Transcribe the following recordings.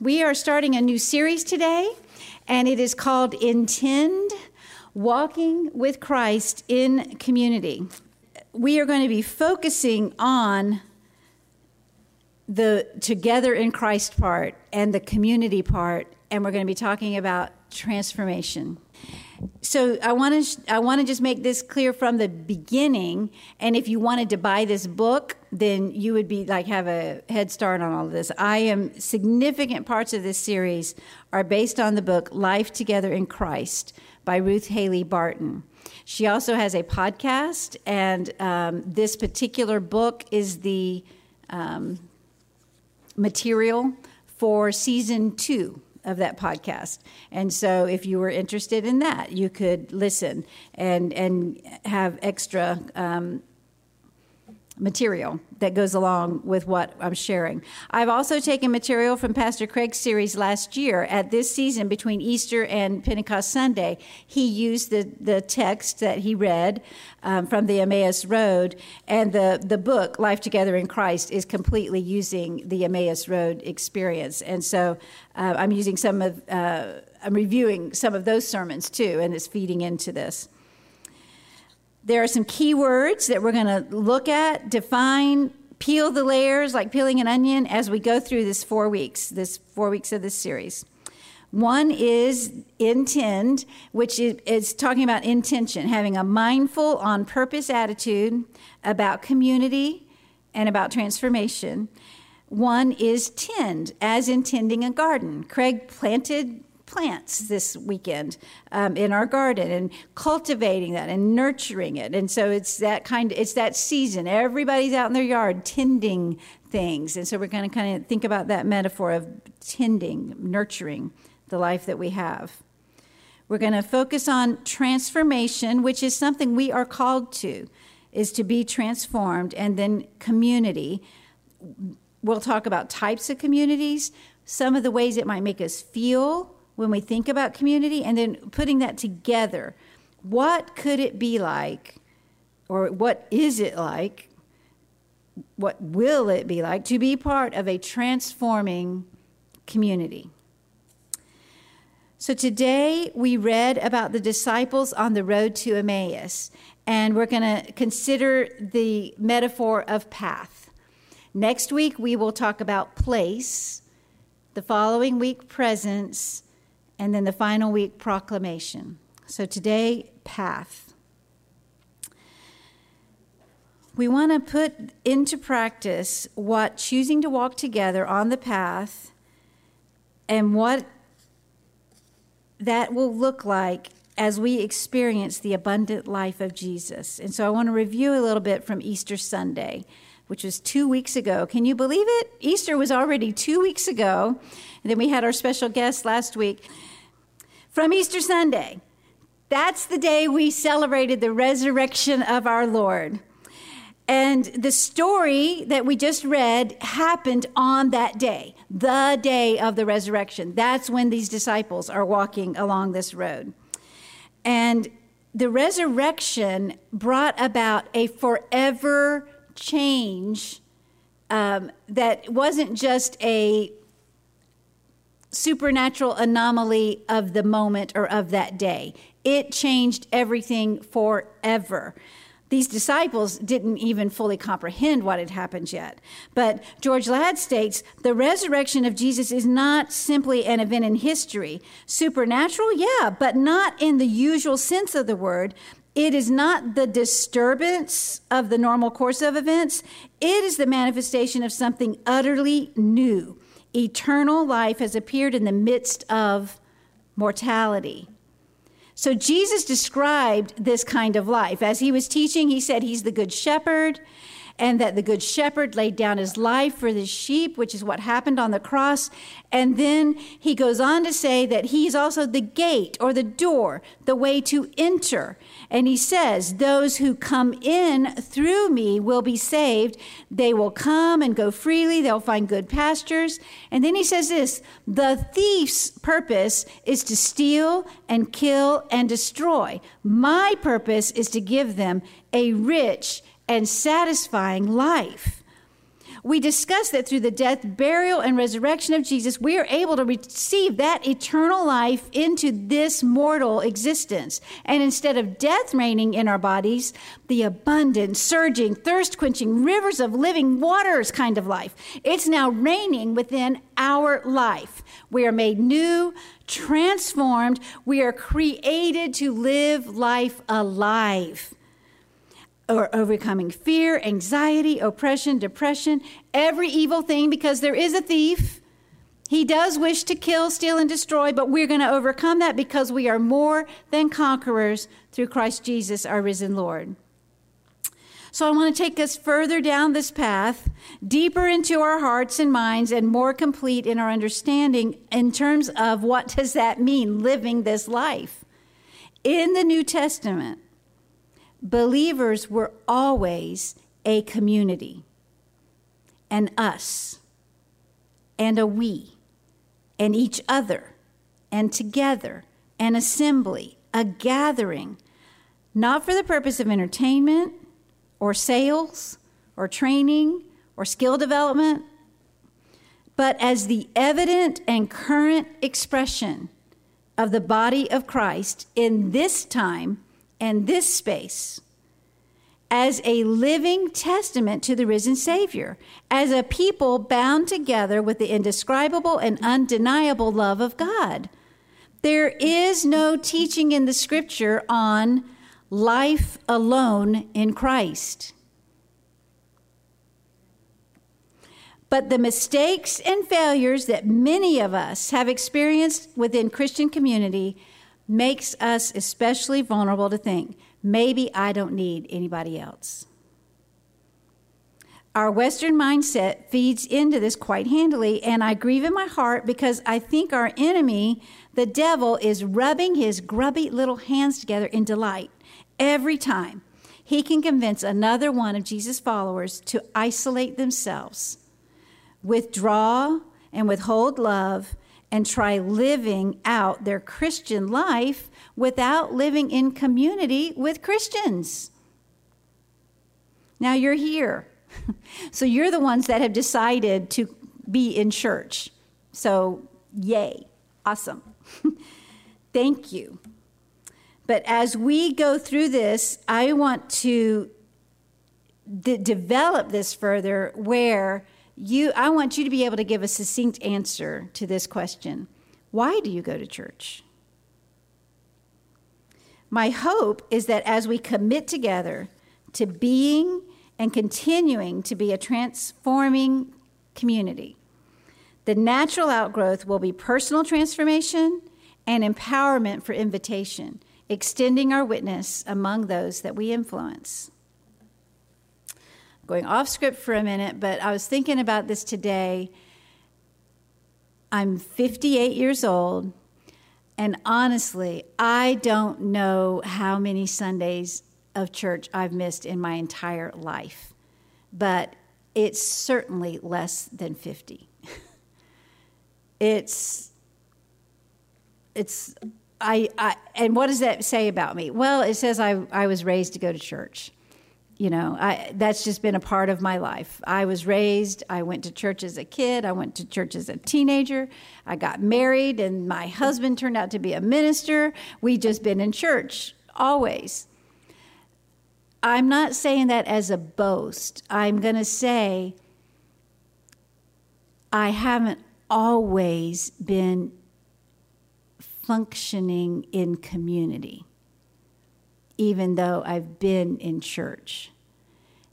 We are starting a new series today, and it is called Intend Walking with Christ in Community. We are going to be focusing on the together in Christ part and the community part, and we're going to be talking about transformation so I want to I want to just make this clear from the beginning. And if you wanted to buy this book, then you would be like have a head start on all of this. I am significant parts of this series are based on the book Life Together in Christ by Ruth Haley Barton. She also has a podcast, and um, this particular book is the um, material for season two of that podcast. And so if you were interested in that, you could listen and and have extra um, material that goes along with what I'm sharing. I've also taken material from Pastor Craig's series last year. At this season, between Easter and Pentecost Sunday, he used the, the text that he read um, from the Emmaus Road, and the, the book, Life Together in Christ, is completely using the Emmaus Road experience. And so uh, I'm using some of, uh, I'm reviewing some of those sermons too, and it's feeding into this. There are some key words that we're going to look at, define, peel the layers like peeling an onion as we go through this four weeks, this four weeks of this series. One is intend, which is, talking about intention, having a mindful, on purpose attitude about community and about transformation. One is tend, as in tending a garden. Craig planted plants this weekend um, in our garden and cultivating that and nurturing it. And so it's that kind. Of, it's that season. Everybody's out in their yard tending things, and so we're going to kind of think about that metaphor of tending, nurturing the life that we have. We're going to focus on transformation, which is something we are called to, is to be transformed, and then community. We'll talk about types of communities, some of the ways it might make us feel, when we think about community and then putting that together. What could it be like, or what is it like? What will it be like to be part of a transforming community? So today we read about the disciples on the road to Emmaus, and we're going to consider the metaphor of path. Next week we will talk about place, the following week, presence, and then the final week, proclamation. So today, path. We want to put into practice what choosing to walk together on the path and what that will look like as we experience the abundant life of Jesus. And so I want to review a little bit from Easter Sunday, which was two weeks ago. Can you believe it? Easter was already two weeks ago. And then we had our special guest last week from Easter Sunday. That's the day we celebrated the resurrection of our Lord. And the story that we just read happened on that day, the day of the resurrection. That's when these disciples are walking along this road. And the resurrection brought about a forever change um, that wasn't just a supernatural anomaly of the moment or of that day. It changed everything forever. These disciples didn't even fully comprehend what had happened yet. But George Ladd states the resurrection of Jesus is not simply an event in history. Supernatural, yeah, but not in the usual sense of the word. It is not the disturbance of the normal course of events, it is the manifestation of something utterly new eternal life has appeared in the midst of mortality. So Jesus described this kind of life. As he was teaching, he said he's the good shepherd and that the good shepherd laid down his life for the sheep, which is what happened on the cross. And then he goes on to say that he's also the gate or the door, the way to enter. And he says, Those who come in through me will be saved. They will come and go freely, they'll find good pastures. And then he says this the thief's purpose is to steal and kill and destroy. My purpose is to give them a rich and satisfying life. we discussed that through the death, burial, and resurrection of Jesus, we are able to receive that eternal life into this mortal existence. And instead of death reigning in our bodies, the abundant, surging, thirst quenching rivers of living waters kind of life, it's now reigning within our life. We are made new, transformed, we are created to live life alive or overcoming fear, anxiety, oppression, depression, every evil thing, because there is a thief. He does wish to kill, steal, and destroy, but we're going to overcome that because we are more than conquerors through Christ Jesus, our risen Lord. So I want to take us further down this path, deeper into our hearts and minds, and more complete in our understanding in terms of what does that mean, living this life. In the New Testament, believers were always a community, and us, and a we, and each other, and together, an assembly, a gathering, not for the purpose of entertainment or sales or training or skill development, but as the evident and current expression of the body of Christ in this time and this space as a living testament to the risen Savior, as a people bound together with the indescribable and undeniable love of God. There is no teaching in the scripture on life alone in Christ. But the mistakes and failures that many of us have experienced within Christian community makes us especially vulnerable to think maybe I don't need anybody else. Our Western mindset feeds into this quite handily, and I grieve in my heart because I think our enemy, the devil, is rubbing his grubby little hands together in delight every time he can convince another one of Jesus' followers to isolate themselves, withdraw, and withhold love and try living out their Christian life without living in community with Christians. Now you're here. so you're the ones that have decided to be in church. So, yay. Awesome. Thank you. But as we go through this, I want to d- develop this further where you I want you to be able to give a succinct answer to this question. Why do you go to church? My hope is that as we commit together to being and continuing to be a transforming community, the natural outgrowth will be personal transformation and empowerment for invitation, extending our witness among those that we influence going off script for a minute, but I was thinking about this today. I'm 58 years old, and honestly, I don't know how many Sundays of church I've missed in my entire life, but it's certainly less than 50. it's, it's, I, I, and what does that say about me? Well, it says I, I was raised to go to church you know I, that's just been a part of my life. I was raised i went to church as a kid i went to church as a teenager i got married and my husband turned out to be a minister. We just been in church always. I'm not saying that as a boast. I'm going to say i haven't always been functioning in community even though I've been in church.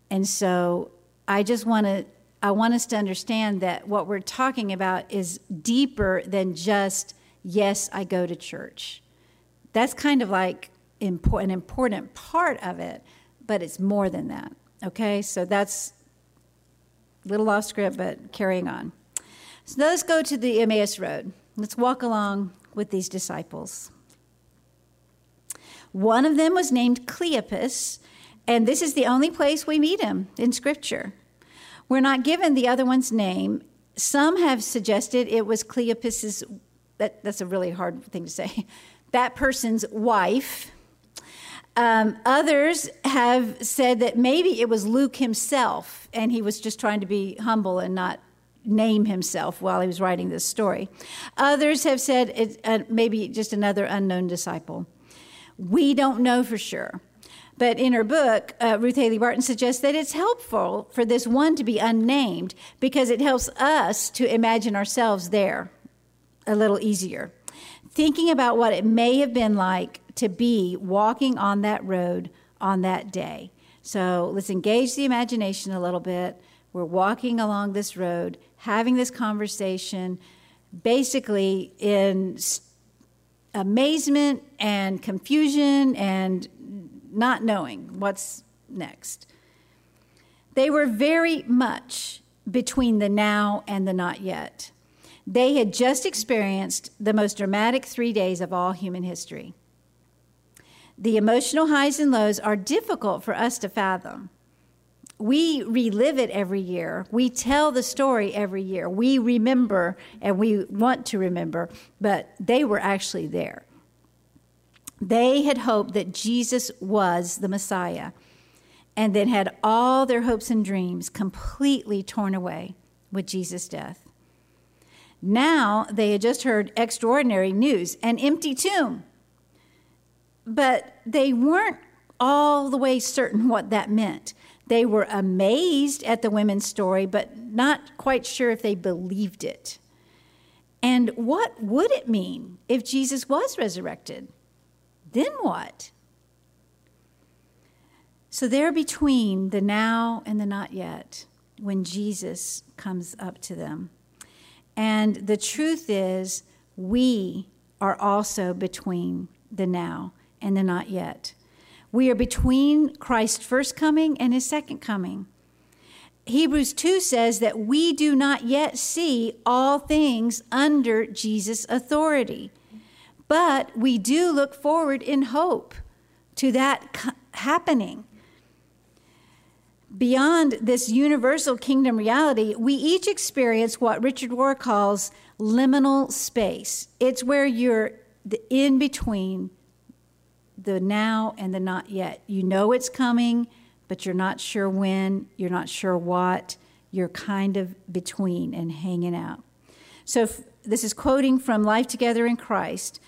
And so I just want to I want us to understand that what we're talking about is deeper than just yes, I go to church. That's kind of like an important part of it, but it's more than that. Okay? So that's a little off script, but carrying on. So let's go to the Emmaus Road. Let's walk along with these disciples. One of them was named Cleopas, and this is the only place we meet him in Scripture. We're not given the other one's name. Some have suggested it was Cleopas's, that, that's a really hard thing to say, that person's wife. Um, others have said that maybe it was Luke himself, and he was just trying to be humble and not name himself while he was writing this story. Others have said it's uh, maybe just another unknown disciple. We don't know for sure. But in her book, uh, Ruth Haley Barton suggests that it's helpful for this one to be unnamed because it helps us to imagine ourselves there a little easier. Thinking about what it may have been like to be walking on that road on that day. So let's engage the imagination a little bit. We're walking along this road, having this conversation, basically in amazement and confusion and not knowing what's next. They were very much between the now and the not yet. They had just experienced the most dramatic three days of all human history. The emotional highs and lows are difficult for us to fathom. We relive it every year. We tell the story every year. We remember and we want to remember, but they were actually there. They had hoped that Jesus was the Messiah and then had all their hopes and dreams completely torn away with Jesus' death. Now they had just heard extraordinary news an empty tomb. But they weren't all the way certain what that meant. They were amazed at the women's story, but not quite sure if they believed it. And what would it mean if Jesus was resurrected? Then what? So they're between the now and the not yet when Jesus comes up to them. And the truth is, we are also between the now and the not yet. We are between Christ's first coming and his second coming. Hebrews 2 says that we do not yet see all things under Jesus' authority, but we do look forward in hope to that happening. Beyond this universal kingdom reality, we each experience what Richard Rohr calls liminal space. It's where you're the in between the now and the not yet. You know it's coming, but you're not sure when, you're not sure what. You're kind of between and hanging out. So, this is quoting from Life Together in Christ.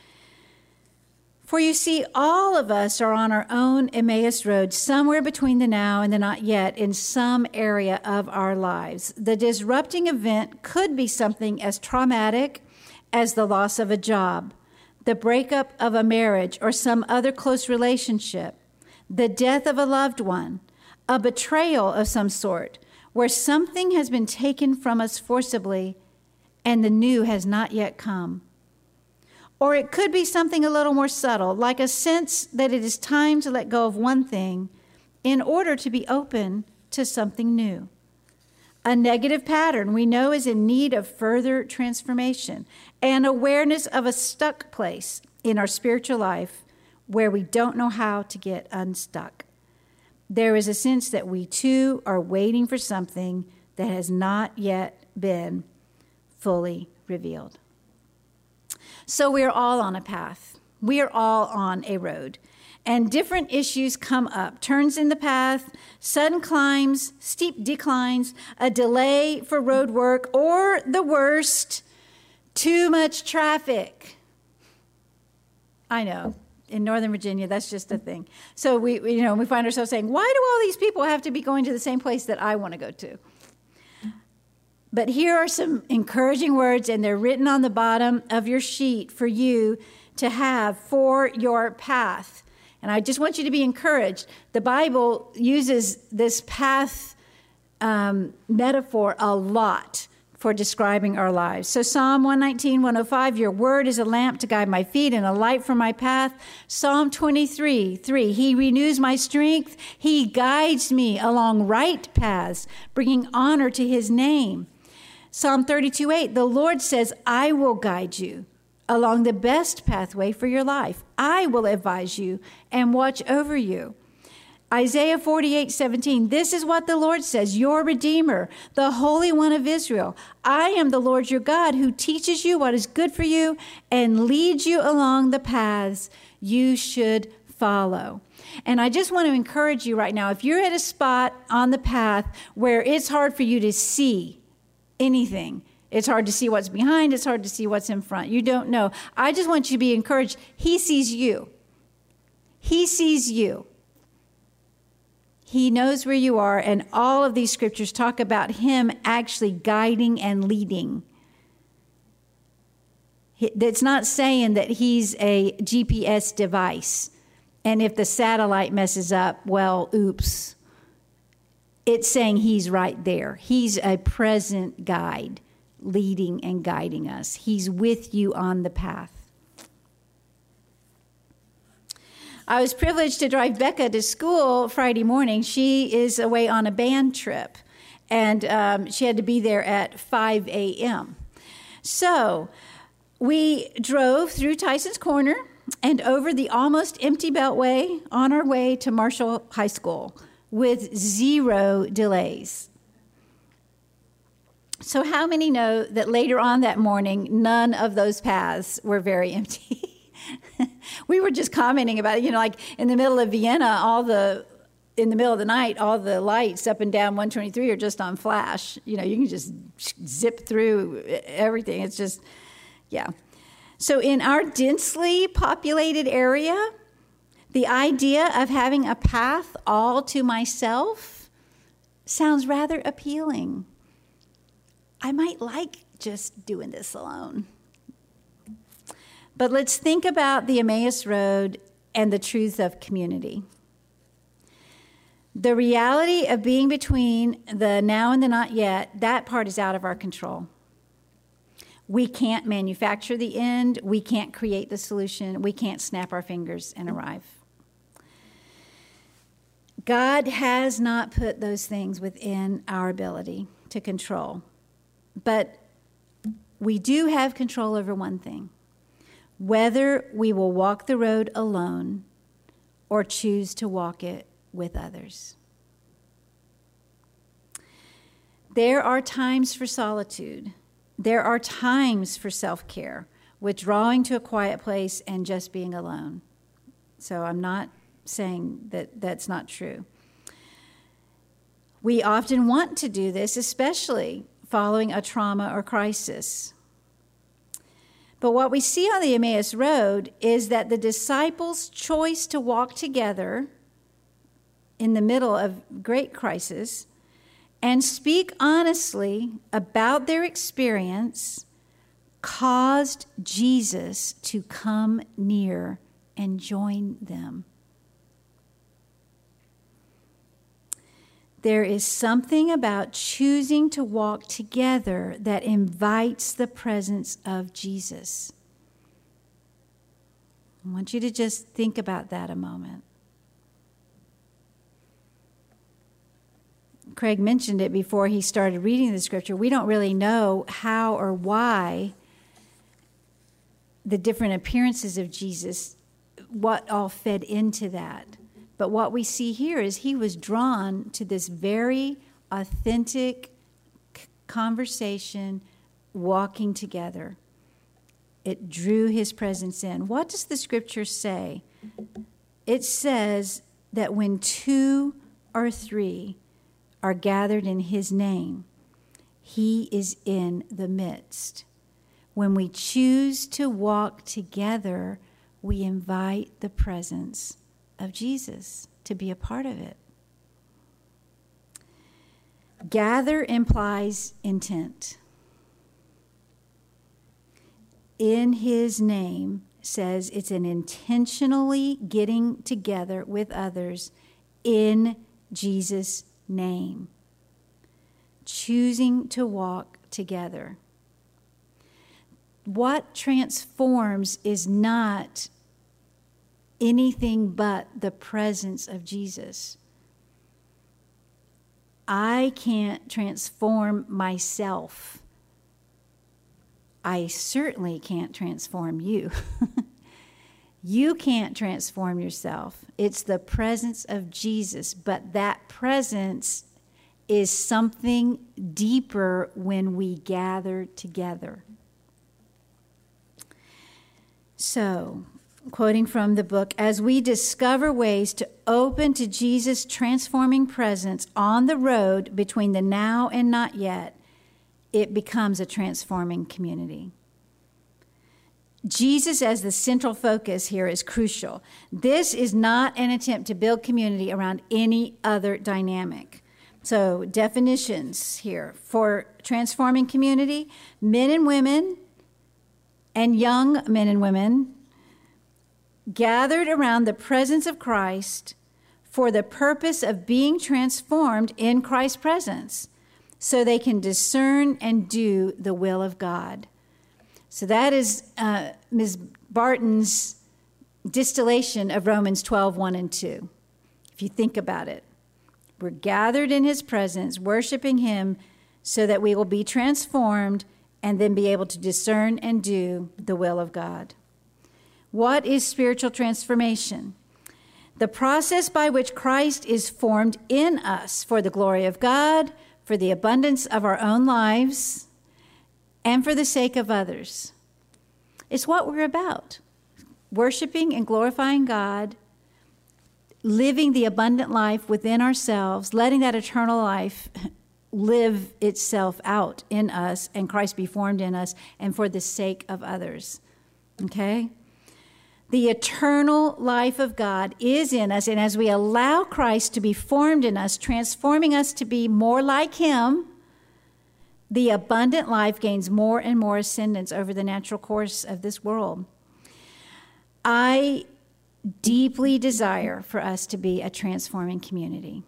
For you see, all of us are on our own Emmaus road, somewhere between the now and the not yet, in some area of our lives. The disrupting event could be something as traumatic as the loss of a job, the breakup of a marriage or some other close relationship, the death of a loved one, a betrayal of some sort, where something has been taken from us forcibly and the new has not yet come. Or it could be something a little more subtle, like a sense that it is time to let go of one thing in order to be open to something new. A negative pattern we know is in need of further transformation, and awareness of a stuck place in our spiritual life where we don't know how to get unstuck. There is a sense that we too are waiting for something that has not yet been fully revealed. So we're all on a path. We are all on a road and different issues come up turns in the path, sudden climbs, steep declines, a delay for road work, or the worst, too much traffic. I know. In Northern Virginia, that's just a thing. So we, you know, we find ourselves saying, "Why do all these people have to be going to the same place that I want to go to?" But here are some encouraging words, and they're written on the bottom of your sheet for you to have for your path. And I just want you to be encouraged. The Bible uses this path um, metaphor a lot for describing our lives. So Psalm 119, 105, your word is a lamp to guide my feet and a light for my path. Psalm 23, 3, he renews my strength. He guides me along right paths, bringing honor to his name. Psalm 32, 8, the Lord says, I will guide you along the best pathway for your life. I will advise you and watch over you. Isaiah 48, 17. This is what the Lord says, your Redeemer, the Holy One of Israel. I am the Lord your God who teaches you what is good for you and leads you along the paths you should follow. And I just want to encourage you right now if you're at a spot on the path where it's hard for you to see anything, it's hard to see what's behind, it's hard to see what's in front. You don't know. I just want you to be encouraged. He sees you. He sees you. He knows where you are, and all of these scriptures talk about Him actually guiding and leading. It's not saying that He's a GPS device, and if the satellite messes up, well, oops. It's saying He's right there. He's a present guide, leading and guiding us. He's with you on the path. I was privileged to drive Becca to school Friday morning. She is away on a band trip, and um, she had to be there at 5 a.m. So we drove through Tyson's Corner and over the almost empty Beltway on our way to Marshall High School with zero delays. So, how many know that later on that morning, none of those paths were very empty? we were just commenting about it. You know, like in the middle of Vienna, all the in the middle of the night, all the lights up and down 123 are just on flash. You know, you can just zip through everything. It's just, yeah. So, in our densely populated area, the idea of having a path all to myself sounds rather appealing. I might like just doing this alone. But let's think about the Emmaus Road and the truth of community. The reality of being between the now and the not yet, that part is out of our control. We can't manufacture the end, we can't create the solution, we can't snap our fingers and arrive. God has not put those things within our ability to control. But we do have control over one thing whether we will walk the road alone or choose to walk it with others. There are times for solitude. There are times for self care, withdrawing to a quiet place and just being alone. So I'm not saying that that's not true. We often want to do this, especially following a trauma or crisis. But what we see on the Emmaus Road is that the disciples' choice to walk together in the middle of great crisis and speak honestly about their experience caused Jesus to come near and join them. There is something about choosing to walk together that invites the presence of Jesus. I want you to just think about that a moment. Craig mentioned it before he started reading the scripture. We don't really know how or why the different appearances of Jesus, what all fed into that. But what we see here is he was drawn to this very authentic conversation, walking together. It drew his presence in. What does the scripture say? It says that when two or three are gathered in his name, he is in the midst. When we choose to walk together, we invite the presence of Jesus to be a part of it. Gather implies intent. In his name says it's an intentionally getting together with others in Jesus' name, choosing to walk together. What transforms is not anything but the presence of Jesus. I can't transform myself. I certainly can't transform you. you can't transform yourself. It's the presence of Jesus, but that presence is something deeper when we gather together. So, quoting from the book, as we discover ways to open to Jesus' transforming presence on the road between the now and not yet, it becomes a transforming community. Jesus as the central focus here is crucial. This is not an attempt to build community around any other dynamic. So, definitions here for transforming community men and women and young men and women gathered around the presence of Christ for the purpose of being transformed in Christ's presence so they can discern and do the will of God. So that is uh, Ms. Barton's distillation of Romans 12, 1 and 2. If you think about it, we're gathered in his presence, worshiping him so that we will be transformed and then be able to discern and do the will of God. What is spiritual transformation? The process by which Christ is formed in us for the glory of God, for the abundance of our own lives, and for the sake of others. It's what we're about worshiping and glorifying God, living the abundant life within ourselves, letting that eternal life live itself out in us and Christ be formed in us and for the sake of others. Okay? The eternal life of God is in us, and as we allow Christ to be formed in us, transforming us to be more like Him, the abundant life gains more and more ascendance over the natural course of this world. I deeply desire for us to be a transforming community.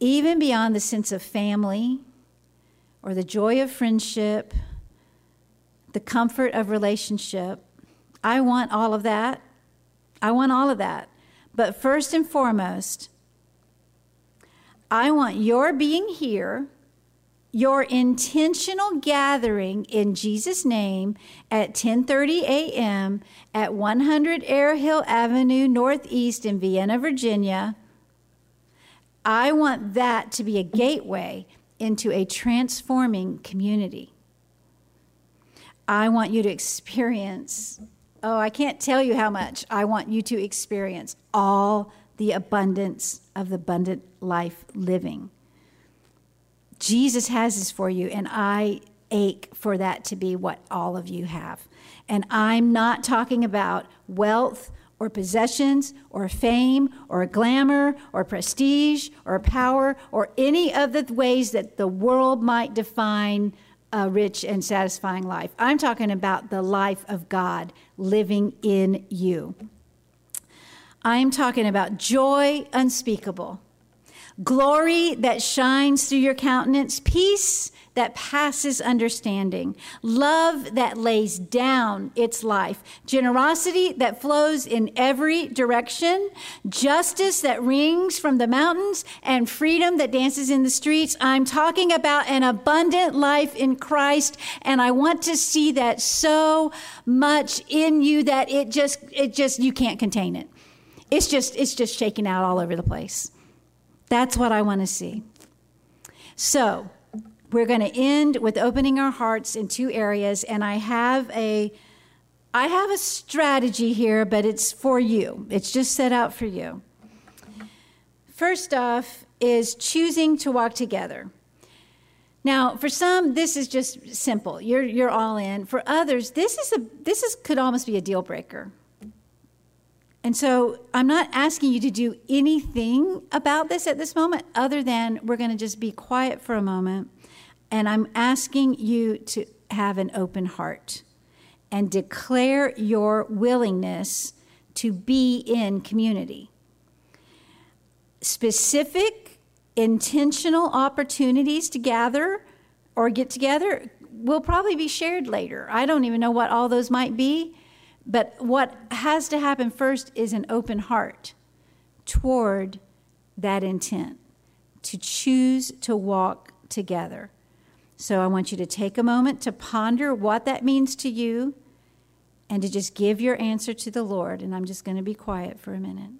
Even beyond the sense of family or the joy of friendship the comfort of relationship. I want all of that. I want all of that. But first and foremost, I want your being here, your intentional gathering in Jesus name at 10:30 a.m. at 100 Ayr Hill Avenue Northeast in Vienna, Virginia. I want that to be a gateway into a transforming community. I want you to experience, oh, I can't tell you how much. I want you to experience all the abundance of the abundant life living. Jesus has this for you, and I ache for that to be what all of you have. And I'm not talking about wealth or possessions or fame or glamour or prestige or power or any of the ways that the world might define a rich and satisfying life. I'm talking about the life of God living in you. I'm talking about joy unspeakable, glory that shines through your countenance, peace that passes understanding, love that lays down its life, generosity that flows in every direction, justice that rings from the mountains, and freedom that dances in the streets. I'm talking about an abundant life in Christ, and I want to see that so much in you that it just, it just, you can't contain it. It's just, it's just shaking out all over the place. That's what I want to see. So, we're going to end with opening our hearts in two areas, and I have a I have a strategy here, but it's for you. It's just set out for you. First off is choosing to walk together. Now, for some, this is just simple. You're, you're all in. For others, this is a this is could almost be a deal breaker. And so I'm not asking you to do anything about this at this moment, other than we're going to just be quiet for a moment and I'm asking you to have an open heart and declare your willingness to be in community. Specific, intentional opportunities to gather or get together will probably be shared later. I don't even know what all those might be, but what has to happen first is an open heart toward that intent to choose to walk together. So I want you to take a moment to ponder what that means to you and to just give your answer to the Lord. And I'm just going to be quiet for a minute.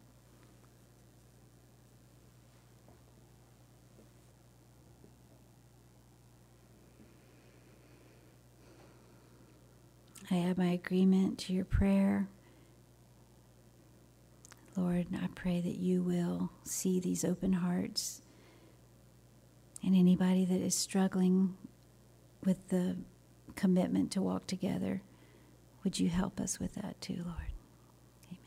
I add my agreement to your prayer. Lord, I pray that you will see these open hearts and anybody that is struggling with the commitment to walk together. Would you help us with that too, Lord? Amen.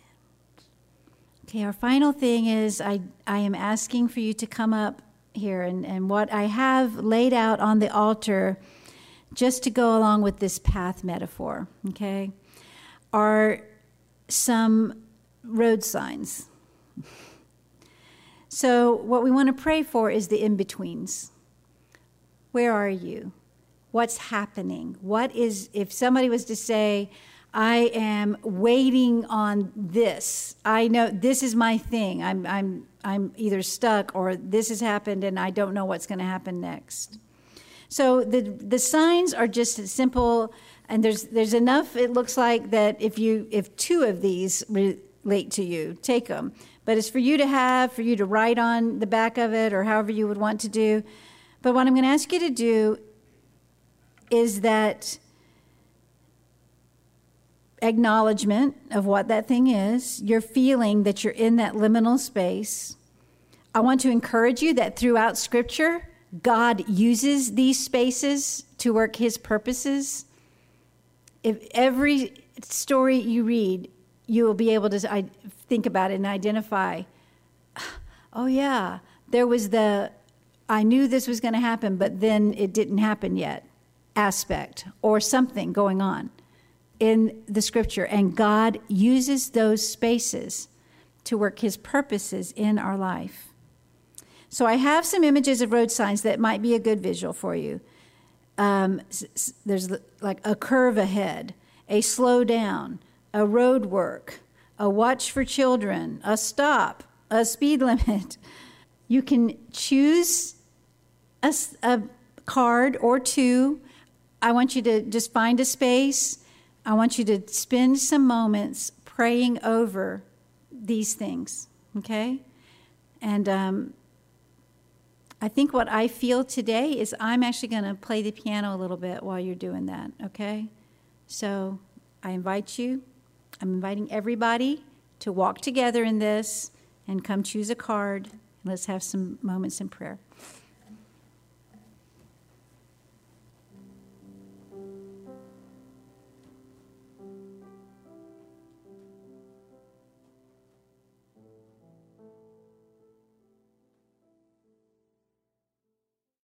Okay, our final thing is I, I am asking for you to come up here, and, and what I have laid out on the altar, just to go along with this path metaphor, okay, are some road signs. So, what we want to pray for is the in betweens. Where are you? What's happening? What is, if somebody was to say, I am waiting on this. I know this is my thing. I'm, I'm, I'm either stuck or this has happened and I don't know what's going to happen next. So the, the signs are just as simple, and there's, there's enough, it looks like, that if, you, if two of these relate to you, take them. But it's for you to have, for you to write on the back of it, or however you would want to do. But what I'm going to ask you to do is that acknowledgement of what that thing is, your feeling that you're in that liminal space. I want to encourage you that throughout Scripture, God uses these spaces to work His purposes. If every story you read, you will be able to think about it and identify, oh, yeah, there was the, I knew this was going to happen, but then it didn't happen yet aspect or something going on in the scripture, and God uses those spaces to work his purposes in our life. So I have some images of road signs that might be a good visual for you. Um, there's like a curve ahead, a slow down, a road work, a watch for children, a stop, a speed limit. You can choose a, a card or two. I want you to just find a space I want you to spend some moments praying over these things, okay? And um, I think what I feel today is I'm actually going to play the piano a little bit while you're doing that, okay? So I invite you, I'm inviting everybody to walk together in this and come choose a card. Let's have some moments in prayer.